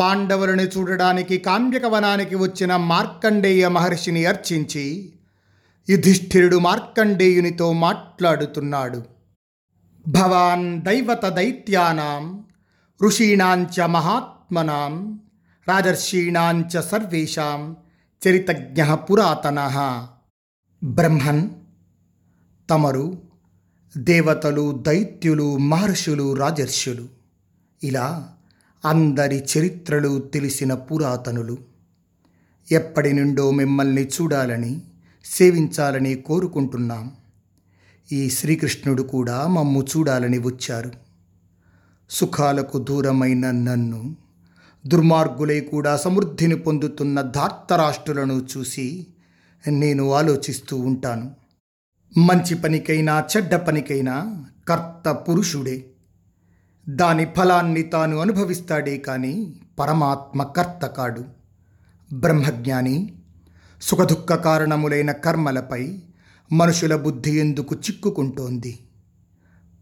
పాండవులను చూడడానికి కామ్యక వనానికి వచ్చిన మార్కండేయ మహర్షిని అర్చించి యుధిష్ఠిరుడు మార్కండేయునితో మాట్లాడుతున్నాడు. భవాన్ దైవత దైత్యానాం ఋషీణాంచ మహాత్మనాం రాజర్షీణాంచ సర్వేషాం చరితజ్ఞ పురాతన. బ్రహ్మన్ తమరు దేవతలు దైత్యులు మహర్షులు రాజర్షులు. ఇలా అందరి చరిత్రలు తెలిసిన పురాతనులు. ఎప్పటి నుండో మిమ్మల్ని చూడాలని సేవించాలని కోరుకుంటున్నాం. ఈ శ్రీకృష్ణుడు కూడా మమ్ము చూడాలని వచ్చారు. సుఖాలకు దూరమైన నన్ను దుర్మార్గులై కూడా సమృద్ధిని పొందుతున్న ధార్తరాష్ట్రులను చూసి నేను ఆలోచిస్తూ ఉంటాను. మంచి పనికైనా చెడ్డ పనికైనా కర్త పురుషుడే. దాని ఫలాన్ని తాను అనుభవిస్తాడే కానీ పరమాత్మ కర్త కాడు. బ్రహ్మజ్ఞాని సుఖదుఖ కారణములైన కర్మలపై మనుషుల బుద్ధి ఎందుకు చిక్కుకుంటోంది?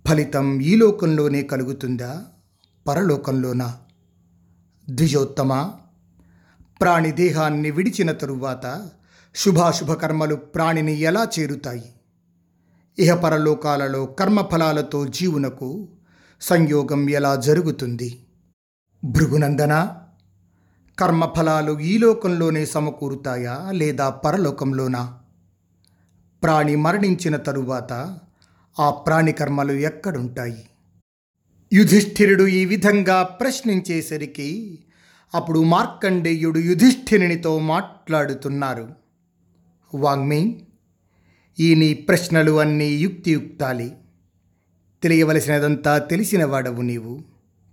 ఫలితం ఈ లోకంలోనే కలుగుతుందా? పరలోకంలోనా? ద్విజోత్తమ ప్రాణి దేహాన్ని విడిచిన తరువాత శుభాశుభ కర్మలు ప్రాణిని ఎలా చేరుతాయి? ఇహ పరలోకాలలో కర్మఫలాలతో జీవునకు సంయోగం ఎలా జరుగుతుంది? భృగునందన కర్మఫలాలు ఈ లోకంలోనే సమకూరుతాయా లేదా పరలోకంలోనా? ప్రాణి మరణించిన తరువాత ఆ ప్రాణి కర్మలు ఎక్కడుంటాయి? యుధిష్ఠిరుడు ఈ విధంగా ప్రశ్నించేసరికి అప్పుడు మార్కండేయుడు యుధిష్ఠిరునితో మాట్లాడుతున్నారు. వాంగ్మి ఈ నీ ప్రశ్నలు అన్నీ యుక్తియుక్తాలి. తెలియవలసినదంతా తెలిసినవాడవు నీవు.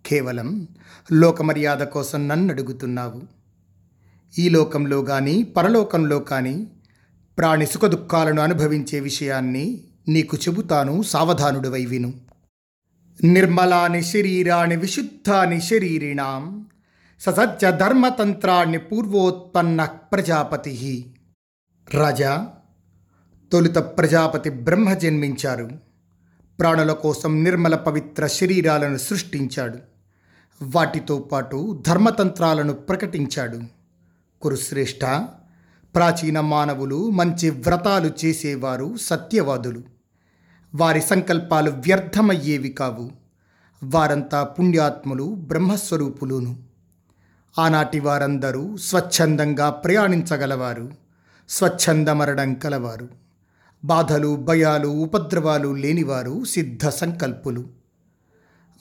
కేవలం లోకమర్యాద కోసం నన్ను అడుగుతున్నావు ఈ లోకంలో కానీ పరలోకంలో కానీ ప్రాణి సుఖదుఖాలను అనుభవించే విషయాన్ని నీకు చెబుతాను సావధానుడివై విను. నిర్మలాని శరీరాన్ని విశుద్ధాని శరీరిణాం ససజ్జ ధర్మతంత్రాన్ని పూర్వోత్పన్న ప్రజాపతి. రాజా తొలుత ప్రజాపతి బ్రహ్మ జన్మించారు. ప్రాణుల కోసం నిర్మల పవిత్ర శరీరాలను సృష్టించాడు. వాటితో పాటు ధర్మతంత్రాలను ప్రకటించాడు. కురుశ్రేష్ఠ ప్రాచీన మానవులు మంచి వ్రతాలు చేసేవారు సత్యవాదులు. వారి సంకల్పాలు వ్యర్థమయ్యేవి కావు. వారంతా పుణ్యాత్ములు బ్రహ్మస్వరూపులును. ఆనాటి వారందరూ స్వచ్ఛందంగా ప్రయాణించగలవారు. స్వచ్ఛంద మరణం కలవారు. బాధలు భయాలు ఉపద్రవాలు లేనివారు సిద్ధ సంకల్పులు.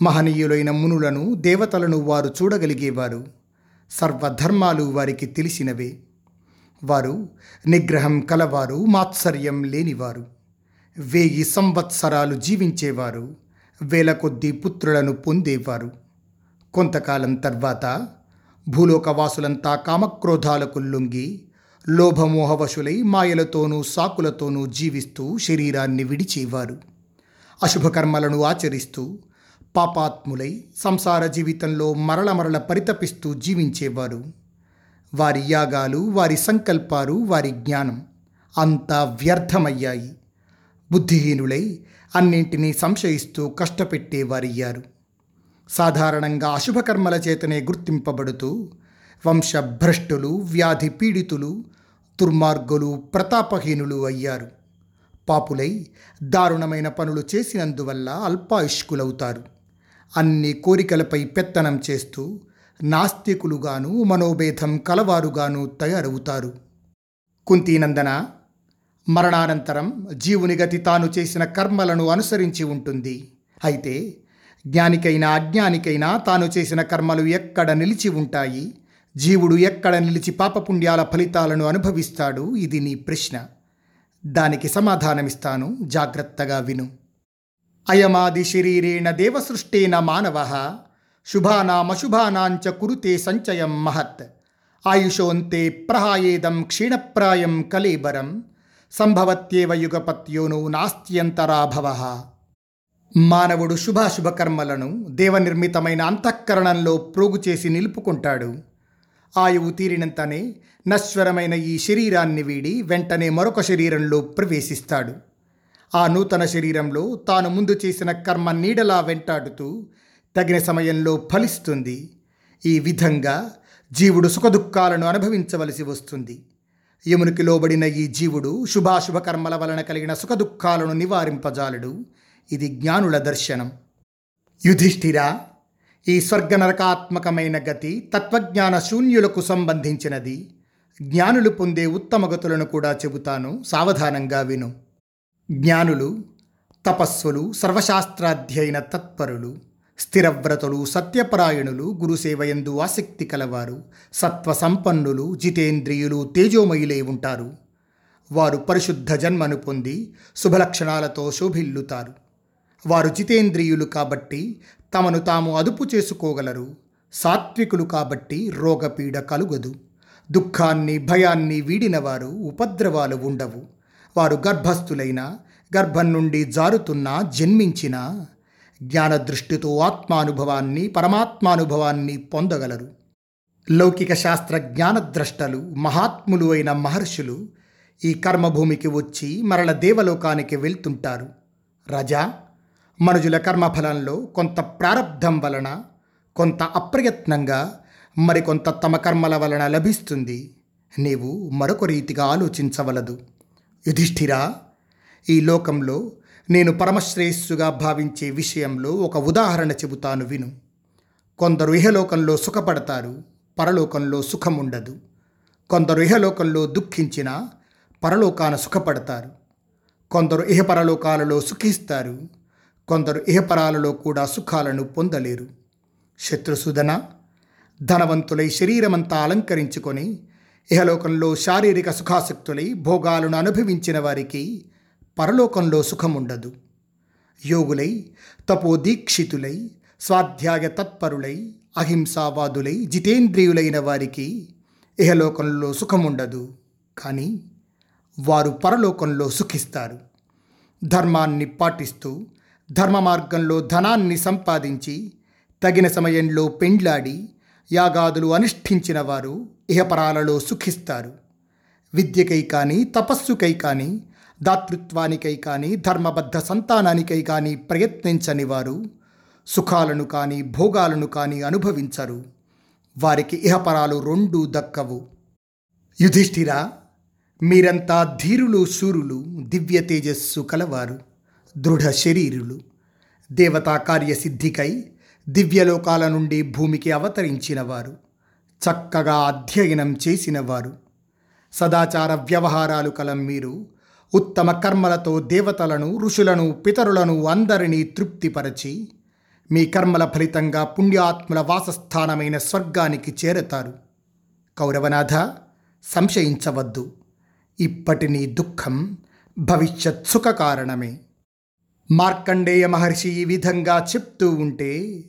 మహనీయులైన మునులను దేవతలను వారు చూడగలిగేవారు. సర్వధర్మాలు వారికి తెలిసినవే. వారు నిగ్రహం కలవారు మాత్సర్యం లేనివారు. వేయి సంవత్సరాలు జీవించేవారు వేల కొద్ది పుత్రులను పొందేవారు. కొంతకాలం తర్వాత భూలోకవాసులంతా కామక్రోధాలకు లొంగి లోభమోహవశులై మాయలతోనూ సాకులతోనూ జీవిస్తూ శరీరాన్ని విడిచేవారు. అశుభకర్మలను ఆచరిస్తూ పాపాత్ములై సంసార జీవితంలో మరల మరల పరితపిస్తూ జీవించేవారు. వారి యాగాలు వారి సంకల్పాలు వారి జ్ఞానం అంతా వ్యర్థమయ్యాయి. బుద్ధిహీనులై అన్నింటినీ సంశయిస్తూ కష్టపెట్టేవారయ్యారు. సాధారణంగా అశుభకర్మల చేతనే గుర్తింపబడుతూ వంశభ్రష్టులు వ్యాధి పీడితులు దుర్మార్గులు ప్రతాపహీనులు అయ్యారు. పాపులై దారుణమైన పనులు చేసినందువల్ల అల్పాయుష్కులవుతారు. అన్ని కోరికలపై పెత్తనం చేస్తూ నాస్తికులుగాను మనోభేదం కలవారుగాను తయారవుతారు. కుంతీనందన మరణానంతరం జీవుని గతి తాను చేసిన కర్మలను అనుసరించి ఉంటుంది. అయితే జ్ఞానికైనా అజ్ఞానికైనా తాను చేసిన కర్మలు ఎక్కడ నిలిచి ఉంటాయి? జీవుడు ఎక్కడ నిలిచి పాపపుణ్యాల ఫలితాలను అనుభవిస్తాడు? ఇది నీ ప్రశ్న. దానికి సమాధానమిస్తాను. జాగ్రత్తగా విను. అయమాది శరీరేణ దేవసృష్టేన మానవ. శుభానామశుభానాంచ కురుతే సంచయం మహత్. ఆయుషోంతే ప్రహాయేదం క్షీణప్రాయం కలేబరం. సంభవత్యేవ యుగపత్యోను నాస్త్యంతరాభవ మానవుడు శుభాశుభకర్మలను దేవనిర్మితమైన అంతఃకరణంలో ప్రోగు చేసి నిలుపుకుంటాడు. ఆయువు తీరినంతనే నశ్వరమైన ఈ శరీరాన్ని వీడి వెంటనే మరొక శరీరంలో ప్రవేశిస్తాడు. ఆ నూతన శరీరంలో తాను ముందు చేసిన కర్మ నీడలా వెంటాడుతూ తగిన సమయంలో ఫలిస్తుంది. ఈ విధంగా జీవుడు సుఖదుఖాలను అనుభవించవలసి వస్తుంది. యమునికి లోబడిన ఈ జీవుడు శుభాశుభ కర్మల వలన కలిగిన సుఖదుఖాలను నివారింపజాలడు. ఇది జ్ఞానుల దర్శనం. యుధిష్ఠిరా ఈ స్వర్గ నరకాత్మకమైన గతి తత్వజ్ఞాన శూన్యులకు సంబంధించినది. జ్ఞానులు పొందే ఉత్తమ గతులను కూడా చెబుతాను. సావధానంగా విను. జ్ఞానులు తపస్సులు సర్వశాస్త్రాధ్యయన తత్పరులు స్థిరవ్రతులు సత్యపరాయణులు గురుసేవయందు ఆసక్తి కలవారు సత్వ సంపన్నులు జితేంద్రియులు తేజోమయులే ఉంటారు. వారు పరిశుద్ధ జన్మను పొంది శుభలక్షణాలతో శోభిల్లుతారు. వారు జితేంద్రియులు కాబట్టి తమను తాము అదుపు చేసుకోగలరు. సాత్వికులు కాబట్టి రోగపీడ కలుగదు. దుఃఖాన్ని భయాన్ని వీడినవారు ఉపద్రవాలు ఉండవు. వారు గర్భస్థులైన గర్భం నుండి జారుతున్నా జన్మించినా జ్ఞానదృష్టితో ఆత్మానుభవాన్ని పరమాత్మానుభవాన్ని పొందగలరు. లౌకిక శాస్త్ర జ్ఞానద్రష్టలు మహాత్ములు అయిన మహర్షులు ఈ కర్మభూమికి వచ్చి మరల దేవలోకానికి వెళ్తుంటారు. రజా మనుజుల కర్మఫలంలో కొంత ప్రారంధం వలన కొంత అప్రయత్నంగా మరికొంత తమ కర్మల వలన లభిస్తుంది. నీవు మరొక రీతిగా ఆలోచించవలదు. యుధిష్ఠిరా ఈ లోకంలో నేను పరమశ్రేయస్సుగా భావించే విషయంలో ఒక ఉదాహరణ చెబుతాను విను. కొందరు ఇహలోకంలో సుఖపడతారు పరలోకంలో సుఖం ఉండదు కొందరు ఇహలోకంలో దుఃఖించిన పరలోకాన సుఖపడతారు. కొందరు ఇహపరలోకాలలో సుఖిస్తారు. కొందరు ఇహపరాలలో కూడా సుఖాలను పొందలేరు. శత్రుసుధన ధనవంతులై శరీరమంతా అలంకరించుకొని ఇహలోకంలో శారీరక సుఖాసక్తులై భోగాలను అనుభవించిన వారికి పరలోకంలో సుఖముండదు. యోగులై తపోదీక్షితులై స్వాధ్యాయ తత్పరులై అహింసావాదులై జితేంద్రియులైన వారికి ఇహలోకంలో సుఖముండదు. కానీ వారు పరలోకంలో సుఖిస్తారు. ధర్మాన్ని పాటిస్తూ ధర్మ మార్గంలో ధనాన్ని సంపాదించి తగిన సమయంలో పెండ్లాడి యాగాదులు అనుష్ఠించిన వారు ఇహపరాలలో సుఖిస్తారు. విద్యకై కానీ తపస్సుకై కానీ దాతృత్వానికై కానీ ధర్మబద్ధ సంతానానికై కానీ ప్రయత్నించని వారు సుఖాలను కానీ భోగాలను కానీ అనుభవించరు. వారికి ఇహపరాలు రెండూ దక్కవు. యుధిష్ఠిరా మీరంతా ధీరులు శూరులు దివ్య తేజస్సు కలవారు. దృఢ శరీరులు. దేవతా కార్యసిద్ధికై దివ్యలోకాల నుండి భూమికి అవతరించినవారు. చక్కగా అధ్యయనం చేసినవారు. సదాచార వ్యవహారాలు కలం మీరు. ఉత్తమ కర్మలతో దేవతలను ఋషులను పితరులను అందరినీ తృప్తిపరచి మీ కర్మల ఫలితంగా పుణ్యాత్ముల వాసస్థానమైన స్వర్గానికి చేరతారు. కౌరవనాథ సంశయించవద్దు. ఇప్పటి నీ దుఃఖం భవిష్యత్ సుఖ కారణమే. మార్కండేయ మహర్షి ఈ విధంగా చెప్తూ ఉంటే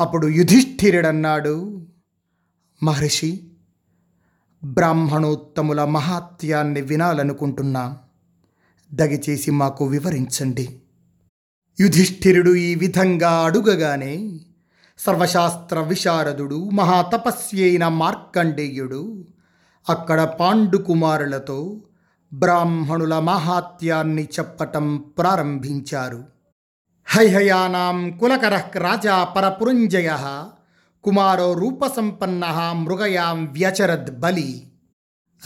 అప్పుడు యుధిష్ఠిరుడన్నాడు మహర్షి బ్రాహ్మణోత్తముల మహాత్యాన్ని వినాలనుకుంటున్నా. దయచేసి మాకు వివరించండి. యుధిష్ఠిరుడు ఈ విధంగా అడుగగానే సర్వశాస్త్ర విశారదుడు మహాతపస్వి అయిన మార్కండేయుడు అక్కడ పాండుకుమారులతో బ్రాహ్మణుల మహాత్యాన్ని చెప్పటం ప్రారంభించారు. హైహయానాం కులకర రాజా పరపురంజయ కుమారో రూపసంపన్న మృగయాం వ్యచరద్ బలి.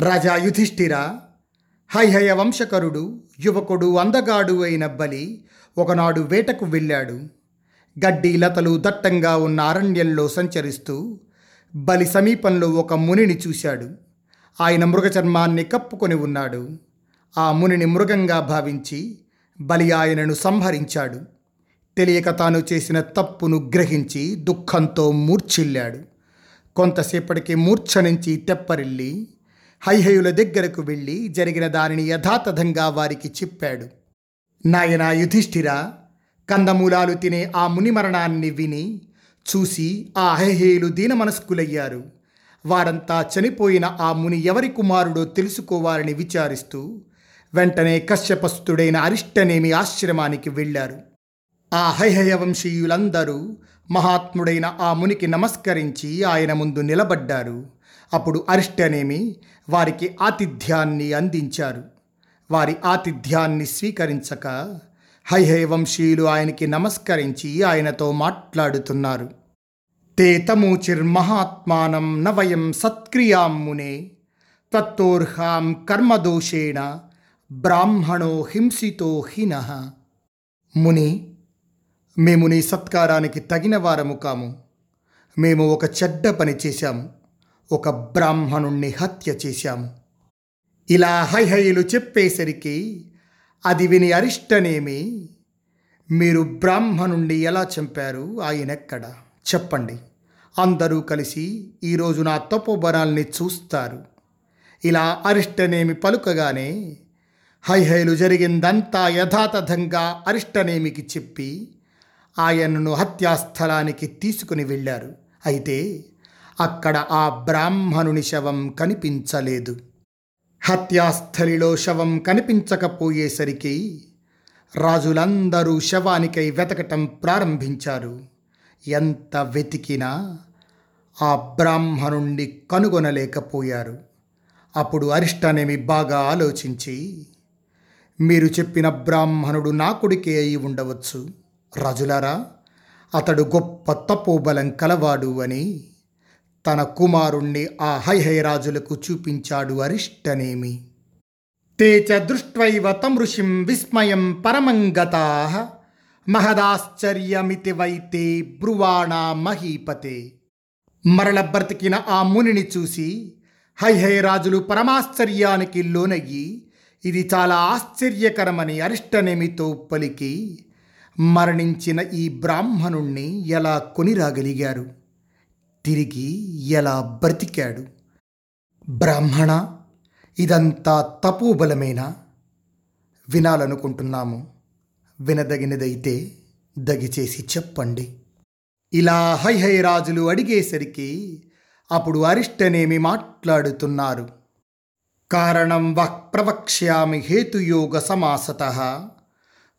రాజా యుధిష్ఠిర హైహయ వంశకరుడు యువకుడు అందగాడు అయిన బలి ఒకనాడు వేటకు వెళ్ళాడు. గడ్డి లతలు దట్టంగా ఉన్న అరణ్యంలో సంచరిస్తూ బలి సమీపంలో ఒక మునిని చూశాడు. ఆయన మృగచర్మాన్ని కప్పుకొని ఉన్నాడు. ఆ మునిని మృగంగా భావించి బలి ఆయనను సంహరించాడు. తెలియక తాను చేసిన తప్పును గ్రహించి దుఃఖంతో మూర్ఛిల్లాడు. కొంతసేపటికి మూర్ఛ నుంచి తెప్పరిల్లి హైహయుల దగ్గరకు వెళ్ళి జరిగిన దానిని యథాతథంగా వారికి చెప్పాడు. నాయన యుధిష్ఠిర కందమూలాలు తినే ఆ ముని మరణాన్ని విని చూసి ఆ హైహేయులు దీనమనస్కులయ్యారు. వారంతా చనిపోయిన ఆ ముని ఎవరి కుమారుడో తెలుసుకోవాలని విచారిస్తూ వెంటనే కశ్యపస్తుడైన అరిష్టనేమి ఆశ్రమానికి వెళ్ళారు. ఆ హైహయ వంశీయులందరూ మహాత్ముడైన ఆ మునికి నమస్కరించి ఆయన ముందు నిలబడ్డారు. అప్పుడు అరిష్టనేమి వారికి ఆతిథ్యాన్ని అందించారు. వారి ఆతిథ్యాన్ని స్వీకరించక హైహయ వంశీయులు ఆయనకి నమస్కరించి ఆయనతో మాట్లాడుతున్నారు. తే తమూచిర్మహాత్మానం నవయం సత్క్రియాం మునే తత్తోర్హాం కర్మదోషేణ బ్రాహ్మణో హింసితో హీన ముని మేము నీ సత్కారానికి తగిన వారము కాము। మేము ఒక చెడ్డ పని చేశాము। ఒక బ్రాహ్మణుణ్ణి హత్య చేశాము। ఇలా హైహయులు చెప్పేసరికి అది విని అరిష్టనేమి మీరు బ్రాహ్మణుణ్ణి ఎలా చంపారు? ఆయనెక్కడ? చెప్పండి. అందరూ కలిసి ఈరోజు నా తపోబరాల్ని చూస్తారు. ఇలా అరిష్టనేమి పలుకగానే హైహైలు జరిగిందంతా యథాతథంగా అరిష్టనేమికి చెప్పి ఆయనను హత్యాస్థలానికి తీసుకుని వెళ్ళారు. అయితే అక్కడ ఆ బ్రాహ్మణుని శవం కనిపించలేదు. హత్యాస్థలిలో శవం కనిపించకపోయేసరికి రాజులందరూ శవానికై వెతకటం ప్రారంభించారు. ఎంత వెతికినా ఆ బ్రాహ్మణుణ్ణి కనుగొనలేకపోయారు. అప్పుడు అరిష్టనేమి బాగా ఆలోచించి మీరు చెప్పిన బ్రాహ్మణుడు నా కొడుకే అయి ఉండవచ్చు. రాజులారా అతడు గొప్ప తపోబలం కలవాడు అని తన కుమారుణ్ణి ఆ హైహై రాజులకు చూపించాడు అరిష్టనేమి. తే చ దృష్ట్వైవ తమృషిం విస్మయం పరమంగతా మహదాశ్చర్యమితి వైతే బ్రువాణా మహీపతే. మరల బ్రతికిన ఆ మునిని చూసి హైహై రాజులు పరమాశ్చర్యానికి లోనయ్యి ఇది చాలా ఆశ్చర్యకరమని అరిష్టనేమితో పలికి మరణించిన ఈ బ్రాహ్మణుణ్ణి ఎలా కొనిరాగలిగారు? తిరిగి ఎలా బ్రతికాడు? బ్రాహ్మణ ఇదంతా తపోబలమేనా వినాలనుకుంటున్నాము. వినదగినదైతే దగిచేసి చెప్పండి. ఇలా హైహై రాజులు అడిగేసరికి అప్పుడు అరిష్టనేమి మాట్లాడుతున్నారు. కారణం వక్ ప్రవక్ష్యామి హేతుయోగ సమాసత.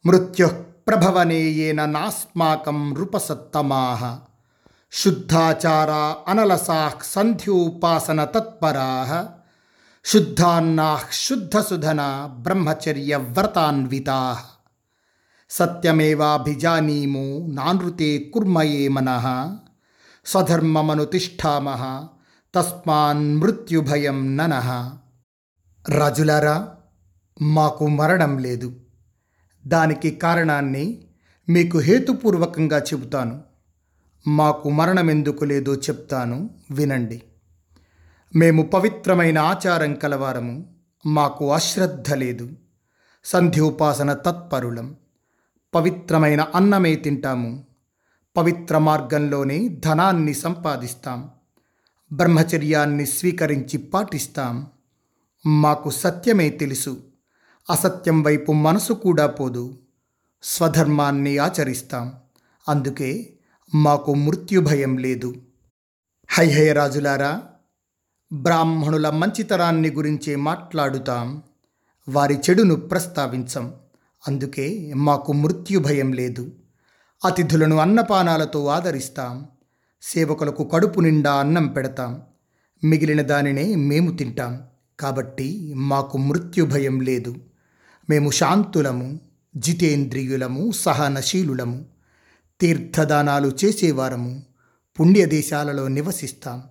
మృత్యు ప్రభవనేయేన నాస్మాకం నృపసత్తమాః శుద్ధాచారా అనలసా సంధ్యోపాసన తత్పరా. శుద్ధాన్నా శుద్ధసుధన బ్రహ్మచర్య వ్రతాన్వితా సత్యమేవాభిజానీము నానృతే కుర్మయే మన స్వధర్మమనుతిష్ఠామః తస్మాన్ మృత్యుభయం ననః. రాజులారా మాకు మరణం లేదు. దానికి కారణాన్ని మీకు హేతుపూర్వకంగా చెబుతాను. మాకు మరణం ఎందుకు లేదో చెప్తాను వినండి. మేము పవిత్రమైన ఆచారం కలవారము మాకు అశ్రద్ధ లేదు. సంధ్యోపాసన తత్పరులం. పవిత్రమైన అన్నమే తింటాము. పవిత్ర మార్గంలోనే ధనాన్ని సంపాదిస్తాం. బ్రహ్మచర్యాన్ని స్వీకరించి పాటిస్తాం. మాకు సత్యమే తెలుసు. అసత్యం వైపు మనసు కూడా పోదు. స్వధర్మాన్ని ఆచరిస్తాం. అందుకే మాకు మృత్యుభయం లేదు. హైహయ రాజులారా బ్రాహ్మణుల మంచితనాన్ని గురించే మాట్లాడుతాం. వారి చెడును ప్రస్తావించం. అందుకే మాకు మృత్యు భయం లేదు. అతిథులను అన్నపానాలతో ఆదరిస్తాం. సేవకులకు కడుపు నిండా అన్నం పెడతాం. మిగిలిన దానినే మేము తింటాం. కాబట్టి మాకు మృత్యు భయం లేదు. మేము శాంతులము జితేంద్రియులము సహనశీలులము. తీర్థదానాలు చేసేవారము. పుణ్యదేశాలలో నివసిస్తాం.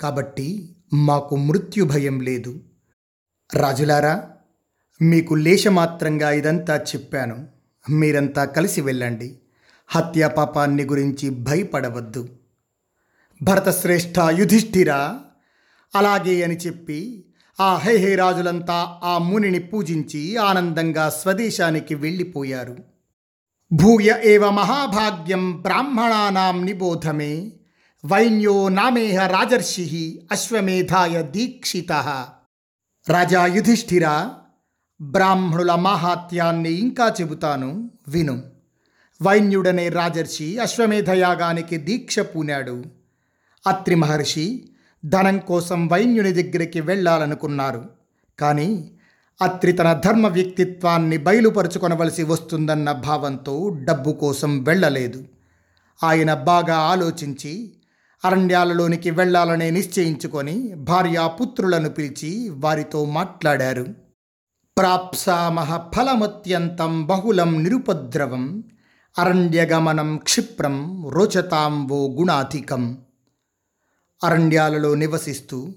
కాబట్టి మాకు మృత్యు భయం లేదు. రాజులారా మీకు లేశమాత్రంగా ఇదంతా చెప్పాను. మీరంతా కలిసి వెళ్ళండి. హత్యా పాపాన్ని గురించి భయపడవద్దు. భరతశ్రేష్ఠ యుధిష్ఠిర! అలాగే అని చెప్పి ఆ హైహే రాజులంతా ఆ మునిని పూజించి ఆనందంగా స్వదేశానికి వెళ్ళిపోయారు. భూయ ఏవ మహాభాగ్యం బ్రాహ్మణానాం నిబోధమే వైన్యో నామేహ రాజర్షి అశ్వమేధాయ దీక్షిత. రాజా యుధిష్ఠిరా! బ్రాహ్మణుల మాహాత్యాన్ని ఇంకా చెబుతాను విను. వైన్యుడనే రాజర్షి అశ్వమేధయాగానికి దీక్ష పూనాడు. అత్రి మహర్షి ధనం కోసం వైన్యుని దగ్గరికి వెళ్ళాలనుకున్నారు. కానీ అత్రి తన ధర్మ వ్యక్తిత్వాన్ని బయలుపరుచుకొనవలసి వస్తుందన్న భావంతో డబ్బు కోసం వెళ్ళలేదు. ఆయన బాగా ఆలోచించి అరణ్యాలలోనికి వెళ్ళాలనే నిశ్చయించుకొని భార్యాపుత్రులను పిలిచి వారితో మాట్లాడారు. ప్రాప్సామహ ఫలమత్యంతం బహుళం నిరుపద్రవం అరణ్యగమనం క్షిప్రం రోచతాంబో గుణాధికం. అరణ్యాలలో నివసిస్తూ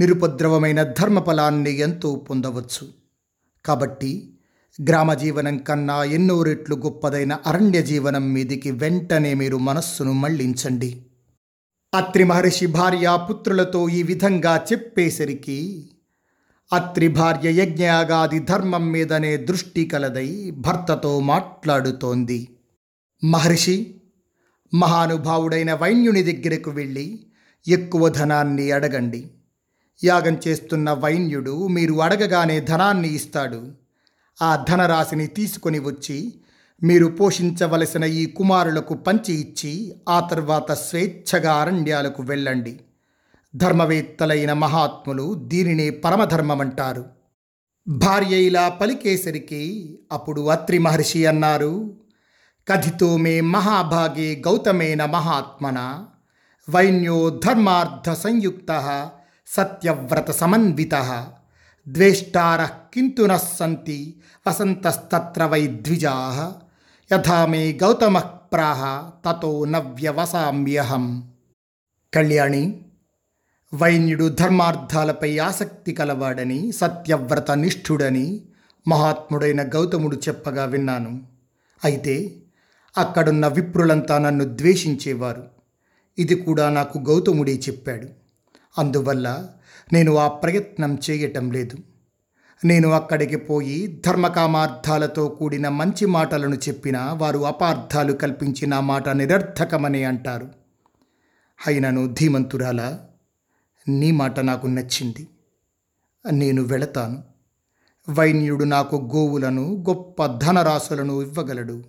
నిరుపద్రవమైన ధర్మఫలాన్ని ఎంతో పొందవచ్చు. కాబట్టి గ్రామ జీవనం కన్నా ఎన్నో రెట్లు గొప్పదైన అరణ్య జీవనం మీదికి వెంటనే మీరు మనస్సును మళ్ళించండి. అత్రి మహర్షి భార్య పుత్రులతో ఈ విధంగా చెప్పేసరికి అత్రి భార్య యజ్ఞయాగాది ధర్మం మీదనే దృష్టి కలదై భర్తతో మాట్లాడుతోంది. మహర్షి మహానుభావుడైన వైన్యుని దగ్గరకు వెళ్ళి ఎక్కువ ధనాన్ని అడగండి. యాగం చేస్తున్న వైన్యుడు మీరు అడగగానే ధనాన్ని ఇస్తాడు. ఆ ధనరాశిని తీసుకొని వచ్చి మీరు పోషించవలసిన ఈ కుమారులకు పంచి ఇచ్చి ఆ తర్వాత స్వేచ్ఛగా అరణ్యాలకు వెళ్ళండి. ధర్మవేత్తలైన మహాత్ములు దీనినే పరమధర్మమంటారు. భార్య ఇలా పలికేసరికి అప్పుడు అత్రి మహర్షి అన్నారు కథితో మే మహాభాగే గౌతమేన మహాత్మన? వైన్యో ధర్మార్థ సంయుక్త సత్యవ్రత సమన్విత ద్వేష్టార కింటు సంతి వసంతస్తత్ర వై ద్విజా యథా మే గౌతమ ప్రాహ తతో నవ్యవసామ్యహం. కళ్యాణి వైన్యుడు ధర్మార్థాలపై ఆసక్తి కలవాడని సత్యవ్రత నిష్ఠుడని మహాత్ముడైన గౌతముడు చెప్పగా విన్నాను. అయితే అక్కడున్న విప్రులంతా నన్ను ద్వేషించేవారు. ఇది కూడా నాకు గౌతముడే చెప్పాడు. అందువల్ల నేను ఆ ప్రయత్నం చేయటం లేదు. నేను అక్కడికి పోయి ధర్మకామార్థాలతో కూడిన మంచి మాటలను చెప్పినా వారు అపార్థాలు కల్పించి నా మాట నిరర్థకమని అంటారు. అయినను ధీమంతురాలా నీ మాట నాకు నచ్చింది. నేను వెళతాను. వైన్యుడు నాకు గోవులను గొప్ప ధనరాశులను ఇవ్వగలడు.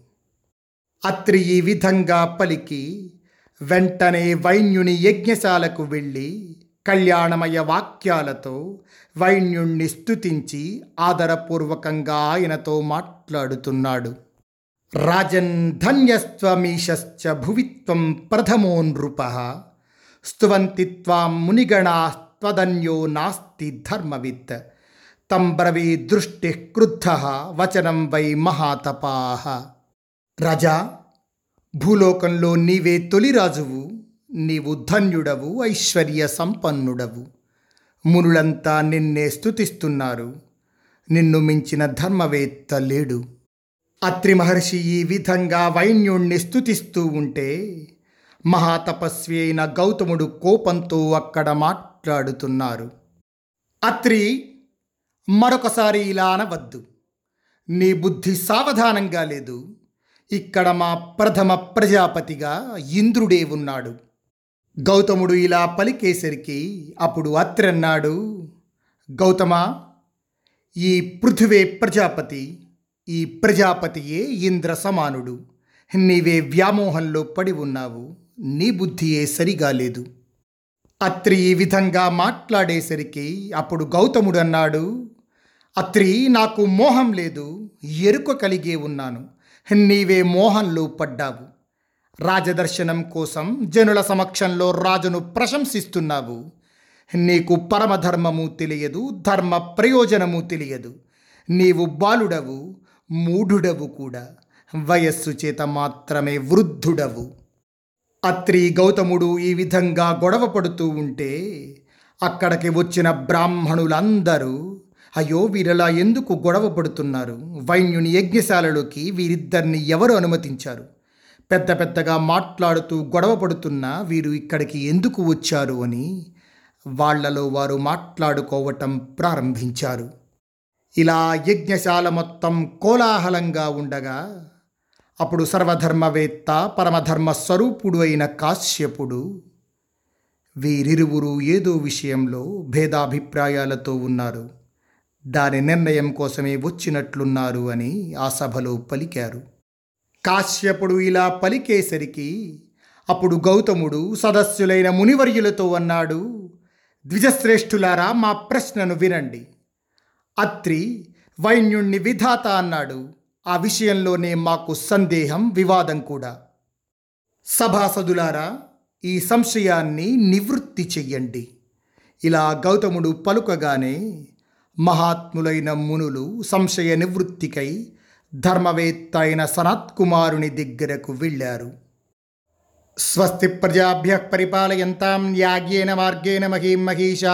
అత్రి ఈ విధంగా పలికి వెంటనే వైన్యుని యజ్ఞశాలకు వెళ్ళి కళ్యాణమయ వాక్యాలతో వైన్యుణ్ణి స్థుతించి ఆదరపూర్వకంగా ఆయనతో మాట్లాడుతున్నాడు. రాజన్ ధన్యస్త్వమీశశ్చ భువిత్వం ప్రథమో నృప స్తువంతి త్వాం మునిగణాస్త్వదన్యో నాస్తి ధర్మవిత్. తం బ్రవీ దృష్టి క్రుద్ధ వచనం వై మహాతపాహ రజా భూలోకంలో నీవే తొలిరాజువు నీవు ధన్యుడవు ఐశ్వర్య సంపన్నుడవు. మునులంతా నిన్నే స్తుతిస్తున్నారు నిన్ను మించిన ధర్మవేత్త లేడు. అత్రి మహర్షి ఈ విధంగా వైన్యుణ్ణి స్తుతిస్తూ ఉంటే మహాతపస్వి అయిన గౌతముడు కోపంతో అక్కడ మాట్లాడుతున్నారు. అత్రి మరొకసారి ఇలా అనవద్దు. నీ బుద్ధి సావధానంగా లేదు. ఇక్కడ మా ప్రథమ ప్రజాపతిగా ఇంద్రుడే ఉన్నాడు. గౌతముడు ఇలా పలికేసరికి అప్పుడు అత్రి అన్నాడు గౌతమ ఈ పృథివే ప్రజాపతి ఈ ప్రజాపతియే ఇంద్ర సమానుడు నీవే వ్యామోహంలో పడి ఉన్నావు. నీ బుద్ధియే సరిగా లేదు. అత్రి ఈ విధంగా మాట్లాడేసరికి అప్పుడు గౌతముడు అన్నాడు అత్రి నాకు మోహం లేదు ఎరుక కలిగే ఉన్నాను. నీవే మోహంలో పడ్డావు. రాజదర్శనం కోసం జనుల సమక్షంలో రాజును ప్రశంసిస్తున్నావు. నీకు పరమధర్మము తెలియదు ధర్మ ప్రయోజనము తెలియదు. నీవు బాలుడవు మూఢుడవు కూడా. వయస్సు చేత మాత్రమే వృద్ధుడవు. అత్రి గౌతముడు ఈ విధంగా గొడవ పడుతూ ఉంటే అక్కడికి వచ్చిన బ్రాహ్మణులందరూ అయ్యో వీరలా ఎందుకు గొడవ పడుతున్నారు? వైన్యుని యజ్ఞశాలలోకి వీరిద్దరిని ఎవరు అనుమతించారు? పెద్ద పెద్దగా మాట్లాడుతూ గొడవ పడుతున్న వీరు ఇక్కడికి ఎందుకు వచ్చారు అని వాళ్ళలో వారు మాట్లాడుకోవటం ప్రారంభించారు. ఇలా యజ్ఞశాల మొత్తం కోలాహలంగా ఉండగా అప్పుడు సర్వధర్మవేత్త పరమధర్మ స్వరూపుడు అయిన కాశ్యపుడు వీరిరువురు ఏదో విషయంలో భేదాభిప్రాయాలతో ఉన్నారు. దాని నిర్ణయం కోసమే వచ్చినట్లున్నారు అని ఆ సభలో పలికారు. కాశ్యపుడు ఇలా పలికేసరికి అప్పుడు గౌతముడు సదస్సులైన మునివర్యులతో అన్నాడు ద్విజశ్రేష్ఠులారా మా ప్రశ్నను వినండి. అత్రి వైన్యుణ్ణి విధాత అన్నాడు. ఆ విషయంలోనే మాకు సందేహం వివాదం కూడా. సభాసదులారా ఈ సంశయాన్ని నివృత్తి చెయ్యండి. ఇలా గౌతముడు పలుకగానే మహాత్ములైన మునులు సంశయ నివృత్తికై ధర్మవేత్త అయిన సనత్కుమారుని దగ్గరకు వెళ్ళారు. స్వస్తి ప్రజాభ్య పరిపాలయంతాం న్యాగ్యేన మార్గేణ మహీం మహిషా